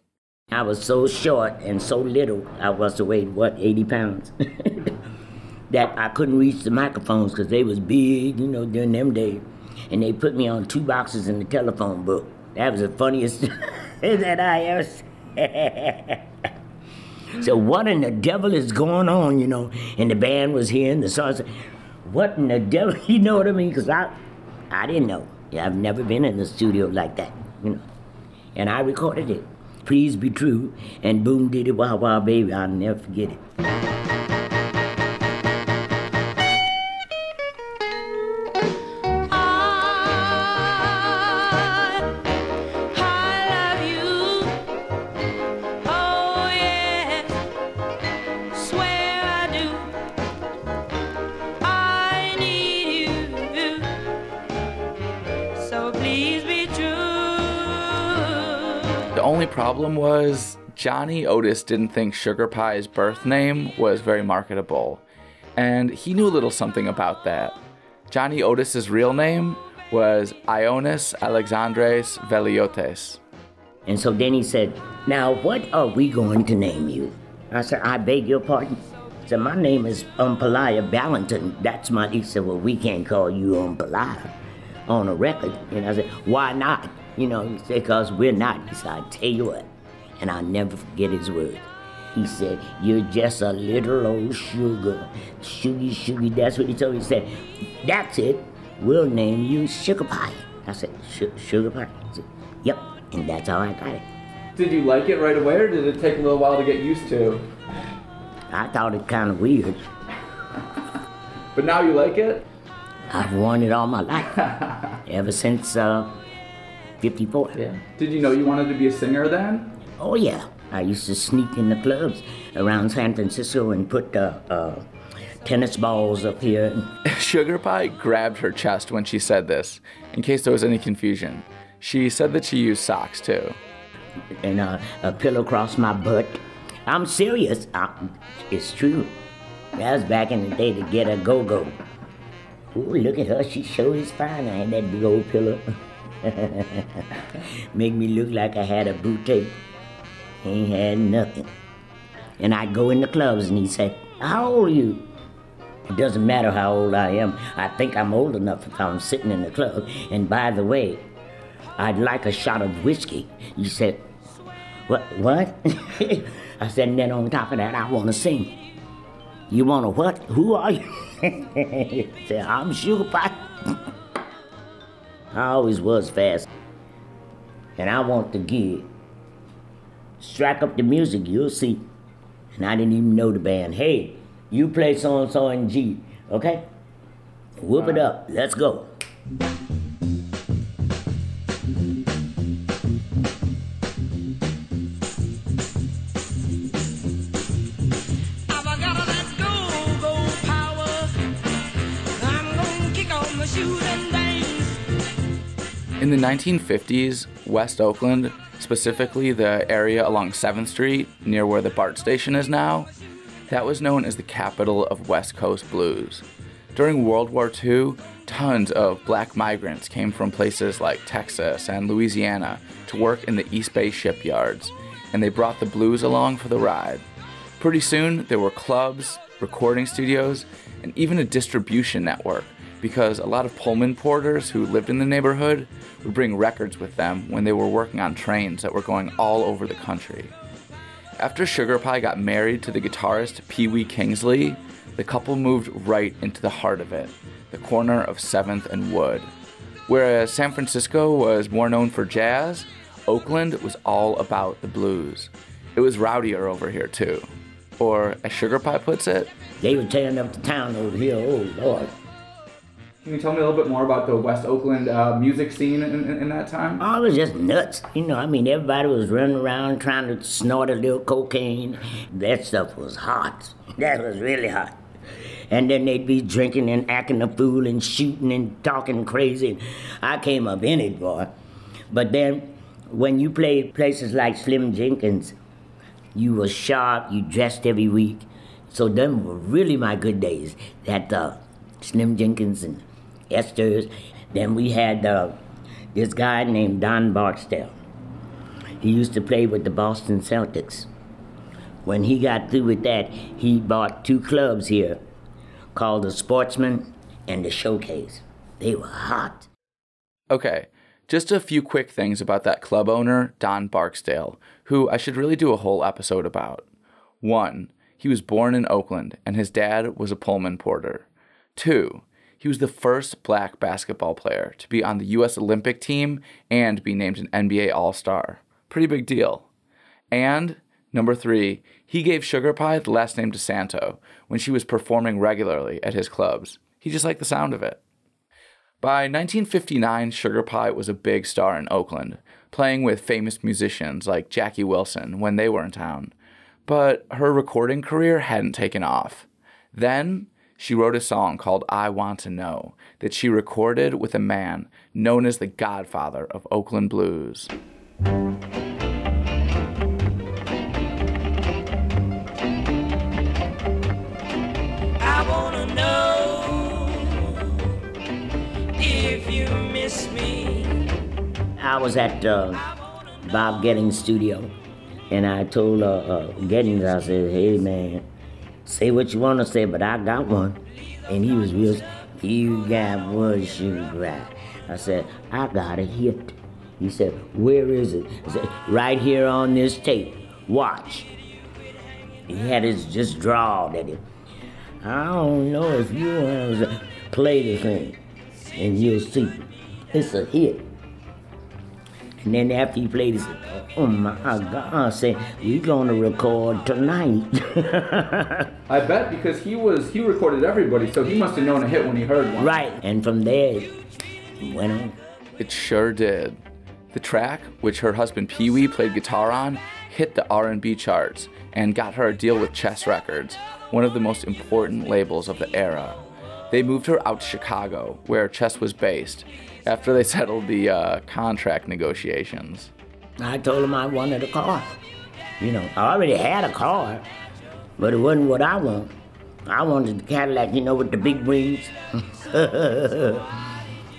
I was so short and so little, I was to weigh, what, 80 pounds, [LAUGHS] that I couldn't reach the microphones because they was big, you know, during them days. And they put me on two boxes in the telephone book. That was the funniest [LAUGHS] that I ever said. [LAUGHS] so what in the devil is going on, you know? And the band was here and the song said, what in the devil, you know what I mean? Because I, I didn't know. I've never been in the studio like that, you know. And I recorded it. Please be true. And boom, did it, wow, wow, baby. I'll never forget it. Problem was Johnny Otis didn't think Sugar Pie's birth name was very marketable, and he knew a little something about that. Johnny Otis's real name was Ioannis Alexandres Veliotes. And so then he said, Now what are we going to name you? I said, I beg your pardon. He said, My name is Umpalaya Balinton. That's my he said, Well, we can't call you Umpalaya on a record. And I said, Why not? You know, he said, Because we're not. He said, I tell you what, and I'll never forget his words. He said, You're just a little old sugar. Sugar, sugar. That's what he told me. He said, That's it. We'll name you Sugar Pie. I said, Sugar Pie? He said, Yep. And that's how I got it. Did you like it right away, or did it take a little while to get used to? I thought it kind of weird. But now you like it? I've worn it all my life. [LAUGHS] Ever since uh, 54. Yeah. Did you know you wanted to be a singer then? Oh, yeah. I used to sneak in the clubs around San Francisco and put uh, uh, tennis balls up here. [LAUGHS] Sugar Pie grabbed her chest when she said this, in case there was any confusion. She said that she used socks too. And uh, a pillow across my butt. I'm serious. I, it's true. That was back in the day to get a go-go. Ooh, look at her. She sure is fine. I had that big old pillow. [LAUGHS] [LAUGHS] Make me look like I had a boutique. Ain't had nothing. And I'd go in the clubs and he'd say, How old are you? It doesn't matter how old I am. I think I'm old enough if I'm sitting in the club. And by the way, I'd like a shot of whiskey. He said, What? What? [LAUGHS] I said, and then on top of that, I want to sing. You want to what? Who are you? [LAUGHS] he said, I'm Sugar Pie. I always was fast. And I want to give. Strike up the music, you'll see. And I didn't even know the band. Hey, you play so and so in G, okay? Whoop it up. Let's go. The 1950s, West Oakland, specifically the area along 7th Street near where the BART station is now, that was known as the capital of West Coast blues. During World War II, tons of black migrants came from places like Texas and Louisiana to work in the East Bay shipyards, and they brought the blues along for the ride. Pretty soon, there were clubs, recording studios, and even a distribution network because a lot of Pullman porters who lived in the neighborhood would bring records with them when they were working on trains that were going all over the country. After Sugar Pie got married to the guitarist Pee Wee Kingsley, the couple moved right into the heart of it, the corner of 7th and Wood. Whereas uh, San Francisco was more known for jazz, Oakland was all about the blues. It was rowdier over here, too. Or, as Sugar Pie puts it, they were tearing up the town over here, oh Lord. Can you tell me a little bit more about the West Oakland uh, music scene in, in, in, that time? Oh, it was just nuts. You know, I mean, everybody was running around trying to snort a little cocaine. That stuff was hot. That was really hot. And then they'd be drinking and acting a fool and shooting and talking crazy. I came up in it, boy. But then, when you played places like Slim Jenkins, you were sharp, you dressed every week. So them were really my good days. That uh, Slim Jenkins and Esther's. Then we had uh, this guy named Don Barksdale. He used to play with the Boston Celtics. When he got through with that, he bought two clubs here called the Sportsman and the Showcase. They were hot. Okay, just a few quick things about that club owner, Don Barksdale, who I should really do a whole episode about. One, he was born in Oakland and his dad was a Pullman porter. Two, he was the first black basketball player to be on the U.S. Olympic team and be named an NBA All Star. Pretty big deal. And number three, he gave Sugar Pie the last name DeSanto when she was performing regularly at his clubs. He just liked the sound of it. By 1959, Sugar Pie was a big star in Oakland, playing with famous musicians like Jackie Wilson when they were in town. But her recording career hadn't taken off. Then she wrote a song called I Want to Know that she recorded with a man known as the godfather of Oakland blues. I was at uh, Bob Geddins' studio, and I told uh, uh, Gettings, I said, "Hey man, say what you want to say, but I got one. And he was real, you got one sugar pie. I said, I got a hit. He said, where is it? I said, right here on this tape. Watch. He had his just drawled at it. I don't know if you want to play the thing, and you'll see. It's a hit. And then after he played, he said, Oh my God, I said, we gonna record tonight. [LAUGHS] I bet because he was he recorded everybody, so he must have known a hit when he heard one. right, and from there, it went on. It sure did. The track, which her husband Pee Wee played guitar on, hit the R&B charts and got her a deal with Chess Records, one of the most important labels of the era. They moved her out to Chicago, where Chess was based, after they settled the uh, contract negotiations. I told him I wanted a car. You know, I already had a car, but it wasn't what I want. I wanted the Cadillac, you know, with the big wings. [LAUGHS]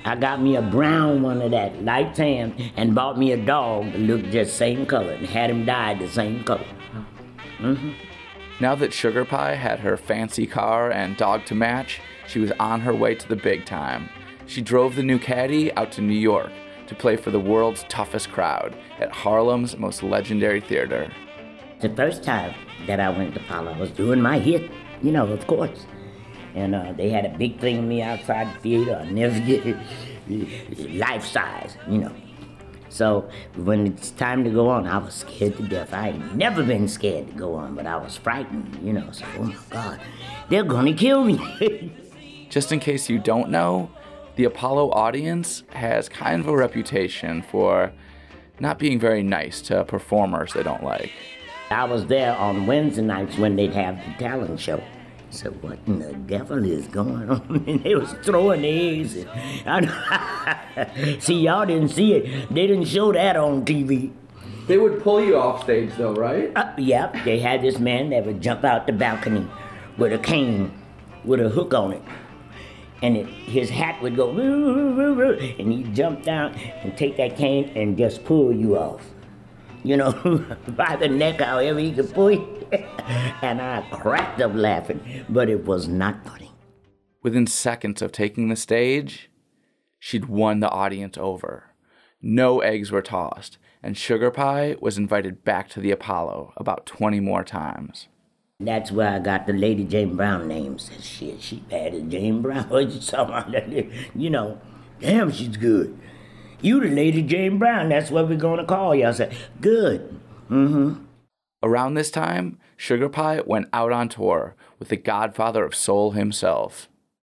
I got me a brown one of that, light tan, and bought me a dog that looked just same color and had him dyed the same color. Mm-hmm. Now that Sugar Pie had her fancy car and dog to match, she was on her way to the big time. She drove the new caddy out to New York to play for the world's toughest crowd at Harlem's most legendary theater. The first time that I went to Palo, I was doing my hit, you know, of course. And uh, they had a big thing of me outside the theater. I never get it, life size, you know. So when it's time to go on, I was scared to death. I had never been scared to go on, but I was frightened, you know. So, oh my God, they're gonna kill me. [LAUGHS] Just in case you don't know, the Apollo audience has kind of a reputation for not being very nice to performers they don't like. I was there on Wednesday nights when they'd have the talent show. So what in the devil is going on? [LAUGHS] And they was throwing eggs. And [LAUGHS] see, y'all didn't see it. They didn't show that on TV. They would pull you off stage though, right? Uh, yep, they had this man that would jump out the balcony with a cane with a hook on it. And it, his hat would go, and he'd jump down and take that cane and just pull you off. You know, [LAUGHS] by the neck, however he could pull you. [LAUGHS] and I cracked up laughing, but it was not funny. Within seconds of taking the stage, she'd won the audience over. No eggs were tossed, and Sugar Pie was invited back to the Apollo about 20 more times. That's where I got the Lady Jane Brown name. Said, shit, she bad as Jane Brown. What you talking about? You know, damn, she's good. You the Lady Jane Brown. That's what we're gonna call you. I said, good. Mm-hmm. Around this time, Sugar Pie went out on tour with the godfather of soul himself.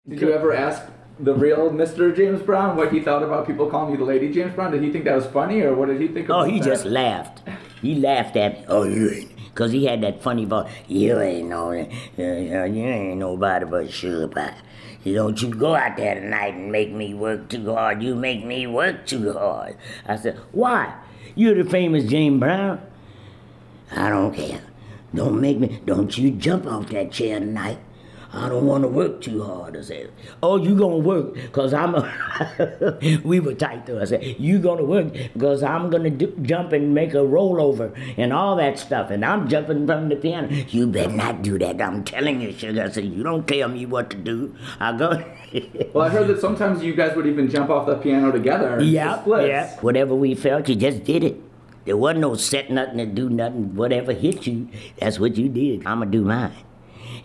Did you ever ask the real Mr. James Brown what he thought about people calling you the Lady James Brown? Did he think that was funny, or what did he think Oh, he just laughed. He laughed at me. Oh, you ain't. Because he had that funny voice. You ain't no, uh, you ain't nobody but sugar pie. You don't you go out there tonight and make me work too hard. You make me work too hard. I said, why? You're the famous James Brown. I don't care. Don't make me, don't you jump off that chair tonight. I don't want to work too hard. I said, oh, you gonna work because I'm a, [LAUGHS] we were tight though. I said, you gonna work because I'm gonna do, jump and make a rollover and all that stuff. And I'm jumping from the piano. You better not do that. I'm telling you, sugar. I said, you don't tell me what to do. I go, [LAUGHS] Well, I heard that sometimes you guys would even jump off the piano together. yeah, yeah. Whatever we felt, you just did it. There wasn't no set nothing to do nothing. Whatever hit you, that's what you did. I'ma do mine.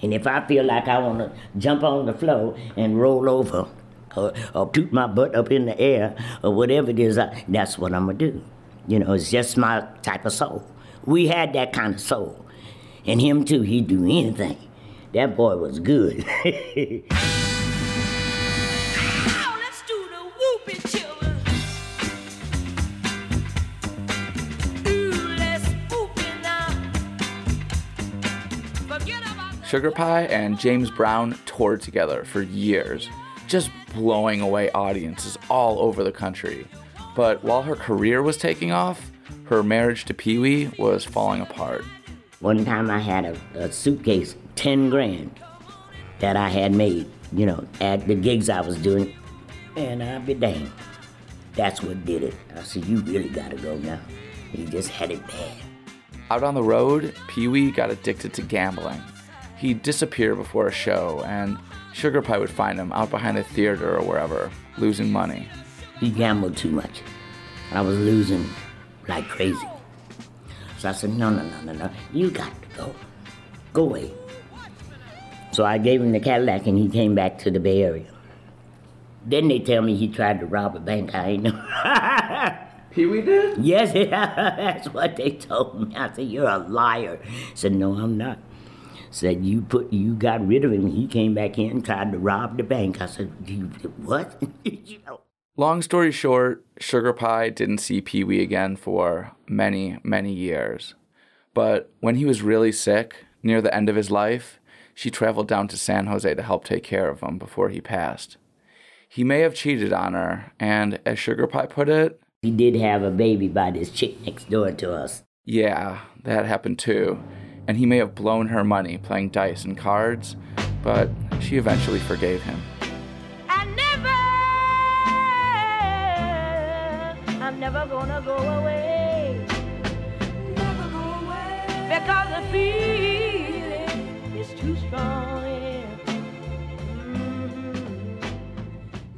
And if I feel like I want to jump on the floor and roll over, or, or toot my butt up in the air, or whatever it is, I, that's what I'm gonna do. You know, it's just my type of soul. We had that kind of soul, and him too. He'd do anything. That boy was good. [LAUGHS] Sugar Pie and James Brown toured together for years, just blowing away audiences all over the country. But while her career was taking off, her marriage to Pee Wee was falling apart. One time I had a, a suitcase, 10 grand, that I had made, you know, at the gigs I was doing. And I'd be dang. That's what did it. I said, you really gotta go now. He just had it bad. Out on the road, Pee Wee got addicted to gambling. He'd disappear before a show, and Sugar Pie would find him out behind the theater or wherever, losing money. He gambled too much. And I was losing like crazy. So I said, no, no, no, no, no. You got to go. Go away. So I gave him the Cadillac and he came back to the Bay Area. Then they tell me he tried to rob a bank. I ain't know. [LAUGHS] Pee Wee did? yes, [LAUGHS] that's what they told me. I said, you're a liar. I said, no, I'm not. Said you put you got rid of him. He came back in tried to rob the bank. I said, you, what? [LAUGHS] you know. Long story short, Sugar Pie didn't see Pee Wee again for many, many years. But when he was really sick, near the end of his life, she traveled down to San Jose to help take care of him before he passed. He may have cheated on her, and as Sugar Pie put it, He did have a baby by this chick next door to us. yeah, that happened too. And he may have blown her money playing dice and cards, but she eventually forgave him. Never, I'm never gonna go away. Never go away. Because the feeling is too strong. yeah.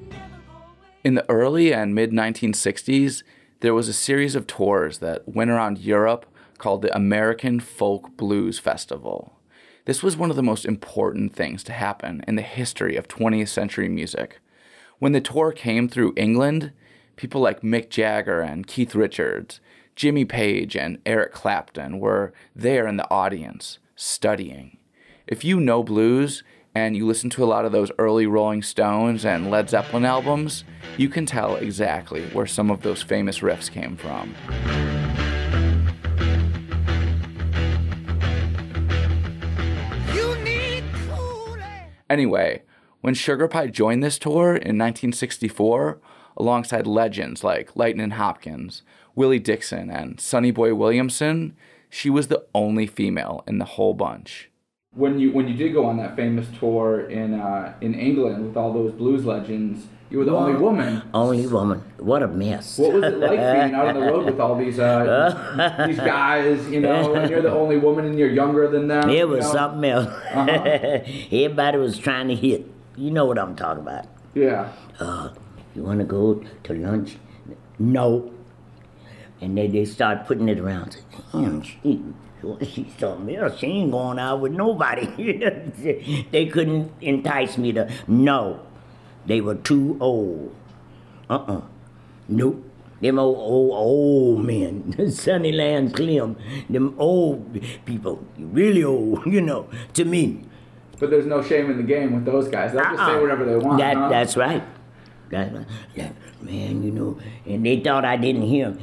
Never go away. In the early and mid 1960s, there was a series of tours that went around Europe called the American Folk Blues Festival. This was one of the most important things to happen in the history of 20th century music. When the tour came through England, people like Mick Jagger and Keith Richards, Jimmy Page and Eric Clapton were there in the audience, studying. If you know blues and you listen to a lot of those early Rolling Stones and Led Zeppelin albums, you can tell exactly where some of those famous riffs came from. Anyway, when Sugar Pie joined this tour in 1964, alongside legends like Lightnin' Hopkins, Willie Dixon, and Sonny Boy Williamson, she was the only female in the whole bunch. When you when you did go on that famous tour in uh, in England with all those blues legends, you were the only woman. Only woman. What a mess. What was it like being out on the road with all these uh, [LAUGHS] these guys? You know, and you're the only woman, and you're younger than them. It was know? something else. Uh-huh. [LAUGHS] Everybody was trying to hit. You know what I'm talking about. Yeah. Uh, you want to go to lunch? No. And they, they start putting it around. Damn, she, she's something else. She ain't going out with nobody. [LAUGHS] they couldn't entice me to. No. They were too old. Uh-uh. Nope. Them old, old, old men, [LAUGHS] Sunnyland Slim, them old people, really old, [LAUGHS] you know, to me. But there's no shame in the game with those guys. They'll just say Uh-uh. whatever they want. That, huh? That's right. That's right. Yeah, man, you know, and they thought I didn't hear 'em.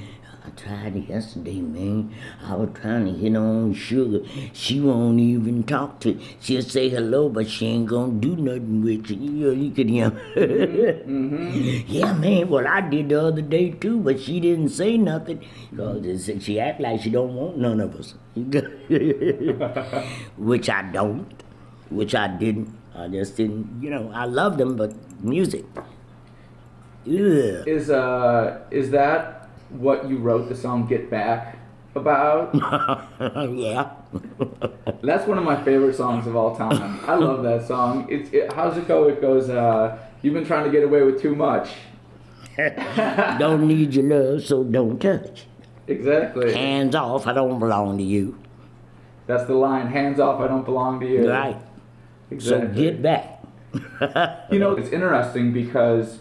I tried it yesterday, man. I was trying to hit on Sugar. She won't even talk to. She'll say hello, but she ain't gonna do nothing with you. You, know, you could hear. Mm-hmm. [LAUGHS] Yeah, man. Well, I did the other day too, but she didn't say nothing. Cause she act like she don't want none of us. [LAUGHS] [LAUGHS] Which I don't. Which I didn't. I just didn't. You know, I love them, but music. Ugh. Is uh is that what you wrote the song "Get Back" about? [LAUGHS] yeah. [LAUGHS] That's one of my favorite songs of all time. I love that song. It's it, how's it go? It goes, uh, "You've been trying to get away with too much." [LAUGHS] don't need your love, so don't touch. Exactly. Hands off, I don't belong to you. That's the line. Hands off! I don't belong to you. Right. Exactly. So get back. You know, it's interesting because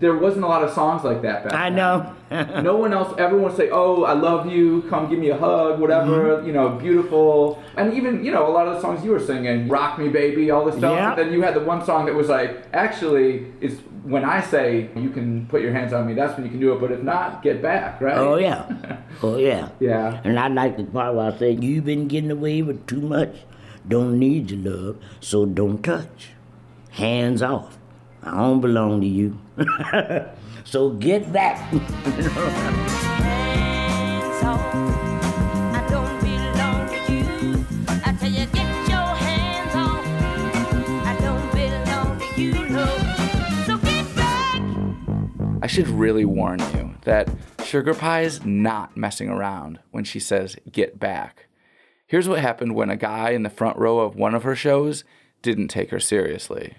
there wasn't a lot of songs like that back then. I then. know. no one else everyone would say oh i love you come give me a hug whatever Mm-hmm. you know beautiful and even you know a lot of the songs you were singing rock me baby all this stuff Yeah. but then you had the one song that was like actually it's when i say you can put your hands on me that's when you can do it but if not get back right oh yeah. [LAUGHS] Oh yeah. yeah And I like the part where I say, You've been getting away with too much. Don't need your love, so don't touch. Hands off. I don't belong to you. [LAUGHS] so get back. [LAUGHS] I should really warn you that Sugar Pie is not messing around when she says get back. Here's what happened when a guy in the front row of one of her shows didn't take her seriously.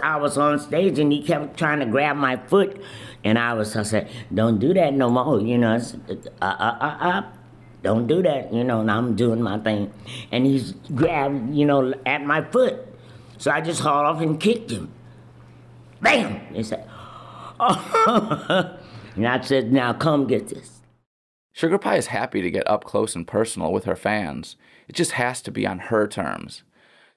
I was on stage and he kept trying to grab my foot, and I was I said, "Don't do that no more," you know. Uh, uh, uh, uh, don't do that, you know. And I'm doing my thing, and he's grabbed, you know, at my foot. So I just hauled off and kicked him. Bam! He said, "Oh," [LAUGHS] and I said, "Now come get this." Sugar Pie is happy to get up close and personal with her fans. It just has to be on her terms.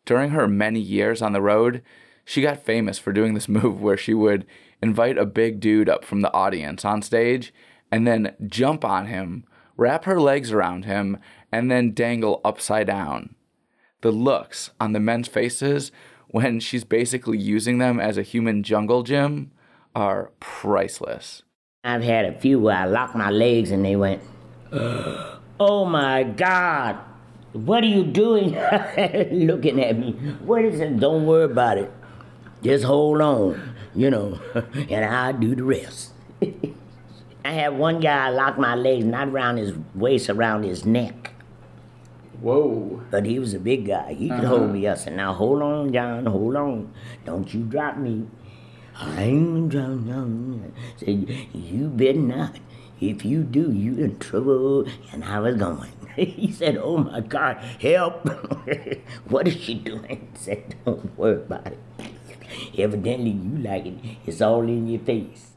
During her many years on the road, she got famous for doing this [LAUGHS] move where she would invite a big dude up from the audience on stage and then jump on him, wrap her legs around him, and then dangle upside down. The looks on the men's faces when she's basically using them as a human jungle gym are priceless. I've had a few where I locked my legs and they went, [GASPS] Oh my God, what are you doing? [LAUGHS] Looking at me. What is it? Don't worry about it. Just hold on, you know, [LAUGHS] and I'll do the rest. [LAUGHS] I had one guy lock my legs, not around his waist, around his neck. Whoa. But he was a big guy. He could hold uh-huh. me up. I said, now hold on, John, hold on. Don't you drop me. I ain't down. Said, you better not. If you do, you in trouble. And I was going. [LAUGHS] he said, oh my God, help. what is she doing? I said, don't worry about it. Evidently you like it. It's all in your face.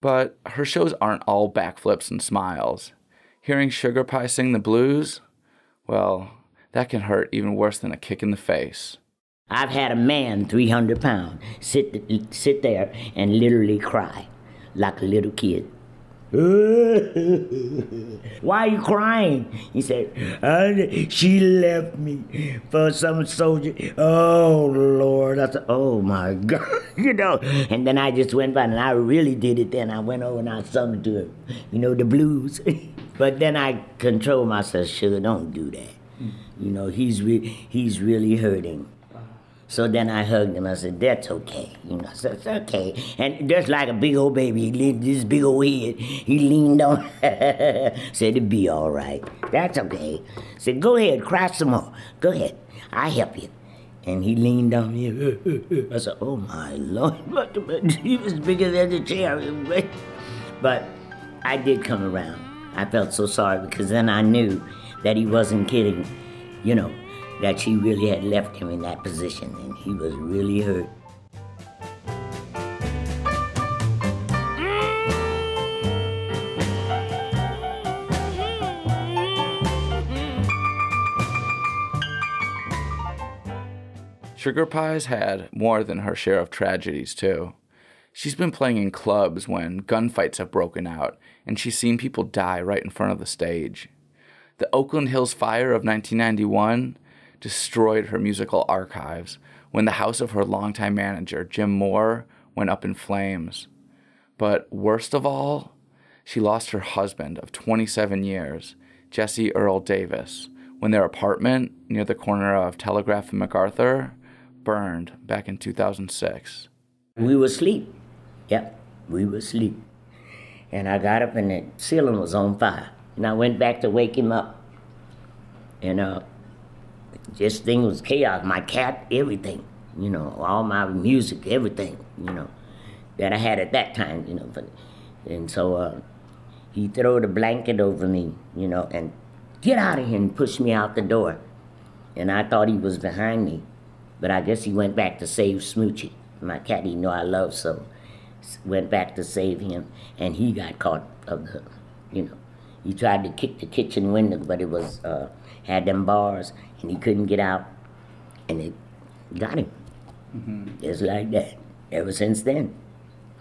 But her shows aren't all backflips and smiles. Hearing Sugar Pie sing the blues, well, that can hurt even worse than a kick in the face. I've had a man, 300 pounds, sit, sit there and literally cry like a little kid. [LAUGHS] Why are you crying? He said, "Uh, She left me for some soldier. Oh, Lord. I said, Oh, my [LAUGHS] God. you know, and then I just went by and I really did it then. I went over and I sung to her, you know, the blues. [LAUGHS] but then I controlled myself, sugar, don't do that. You know, he's, re- he's really hurting. So then I hugged him. I said, "That's okay." You know, said, "It's okay." And just like a big old baby, he this big old head, he leaned on. [LAUGHS] said, "It'd be all right. That's okay." Said, "Go ahead, cry some more. Go ahead. I help you." And he leaned on me. [LAUGHS] I said, "Oh my lord!" [LAUGHS] But he was bigger than the chair. But I did come around. I felt so sorry because then I knew that he wasn't kidding. You know that she really had left him in that position and he was really hurt. Sugar Pie's had more than her share of tragedies, too. She's been playing in clubs when gunfights have broken out, and she's seen people die right in front of the stage. The Oakland Hills fire of 1991 destroyed her musical archives when the house of her longtime manager, Jim Moore, went up in flames. But worst of all, she lost her husband of 27 years, Jesse Earl Davis, when their apartment near the corner of Telegraph and MacArthur burned back in 2006. We were asleep. Yep, we were asleep. And I got up and the ceiling was on fire. And I went back to wake him up. And uh, just thing was chaos. My cat, everything, you know, all my music, everything, you know, that I had at that time, you know. But, and so uh, he threw the blanket over me, you know, and get out of here and pushed me out the door. And I thought he was behind me, but I guess he went back to save Smoochie, my cat he know I love so. Went back to save him, and he got caught of the, you know, he tried to kick the kitchen window, but it was uh, had them bars, and he couldn't get out, and it got him. Mm-hmm. Just like that. Ever since then,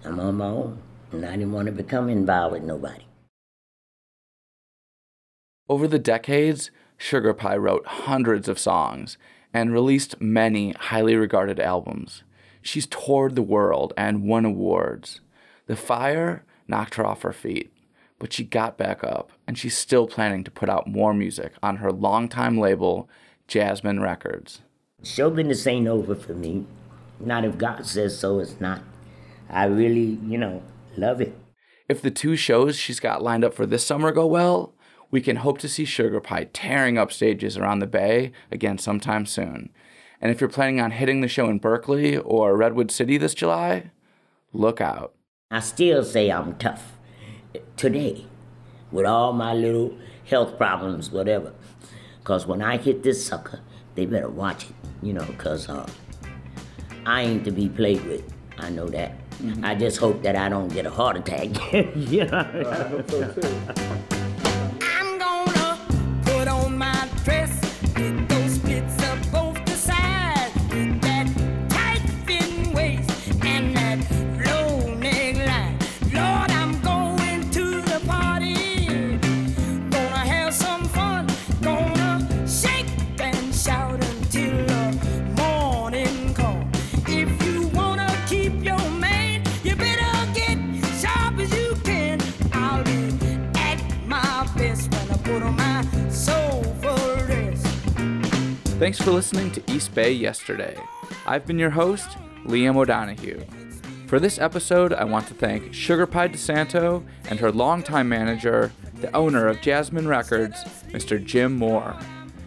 I'm on my own, and I didn't want to become involved with nobody. Over the decades, Sugar Pie wrote hundreds of songs and released many highly regarded albums. She's toured the world and won awards. The fire knocked her off her feet, but she got back up and she's still planning to put out more music on her longtime label, Jasmine Records. Show business ain't over for me. Not if God says so, it's not. I really, you know, Love it. If the two shows she's got lined up for this summer go well, we can hope to see Sugar Pie tearing up stages around the Bay again sometime soon. And if you're planning on hitting the show in Berkeley or Redwood City this July, look out. I still say I'm tough today with all my little health problems, whatever. Because when I hit this sucker, they better watch it, you know, because uh, I ain't to be played with. I know that. I just hope that I don't get a heart attack. [LAUGHS] yeah. Thanks for listening to East Bay Yesterday. I've been your host, Liam O'Donoghue. For this episode, I want to thank Sugar Pie DeSanto and her longtime manager, the owner of Jasmine Records, Mr. Jim Moore.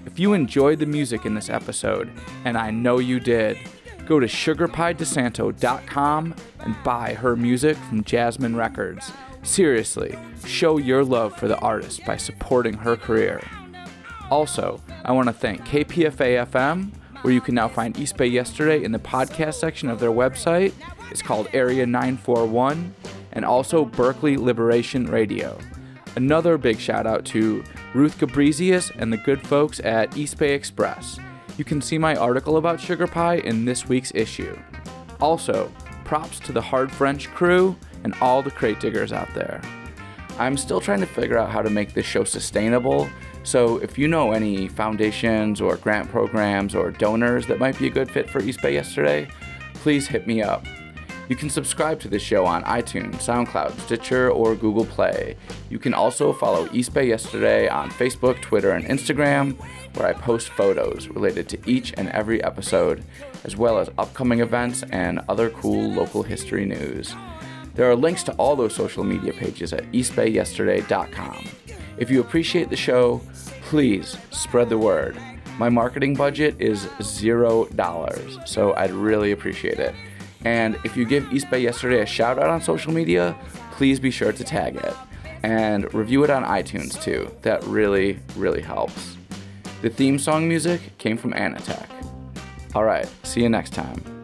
If you enjoyed the music in this episode, and I know you did, go to sugarpiedesanto.com and buy her music from Jasmine Records. Seriously, show your love for the artist by supporting her career. Also, I want to thank KPFA FM, where you can now find East Bay Yesterday in the podcast section of their website. It's called Area 941, and also Berkeley Liberation Radio. Another big shout out to Ruth Gabrizius and the good folks at East Bay Express. You can see my article about Sugar Pie in this week's issue. Also, props to the Hard French crew and all the crate diggers out there. I'm still trying to figure out how to make this show sustainable. So if you know any foundations or grant programs or donors that might be a good fit for East Bay Yesterday, please hit me up. You can subscribe to the show on iTunes, SoundCloud, Stitcher, or Google Play. You can also follow East Bay Yesterday on Facebook, Twitter, and Instagram, where I post photos related to each and every episode, as well as upcoming events and other cool local history news. There are links to all those social media pages at eastbayyesterday.com. If you appreciate the show, please spread the word. My marketing budget is zero dollars, so I'd really appreciate it. And if you give East Bay Yesterday a shout out on social media, please be sure to tag it. And review it on iTunes too. That really, really helps. The theme song music came from Anatech. Alright, see you next time.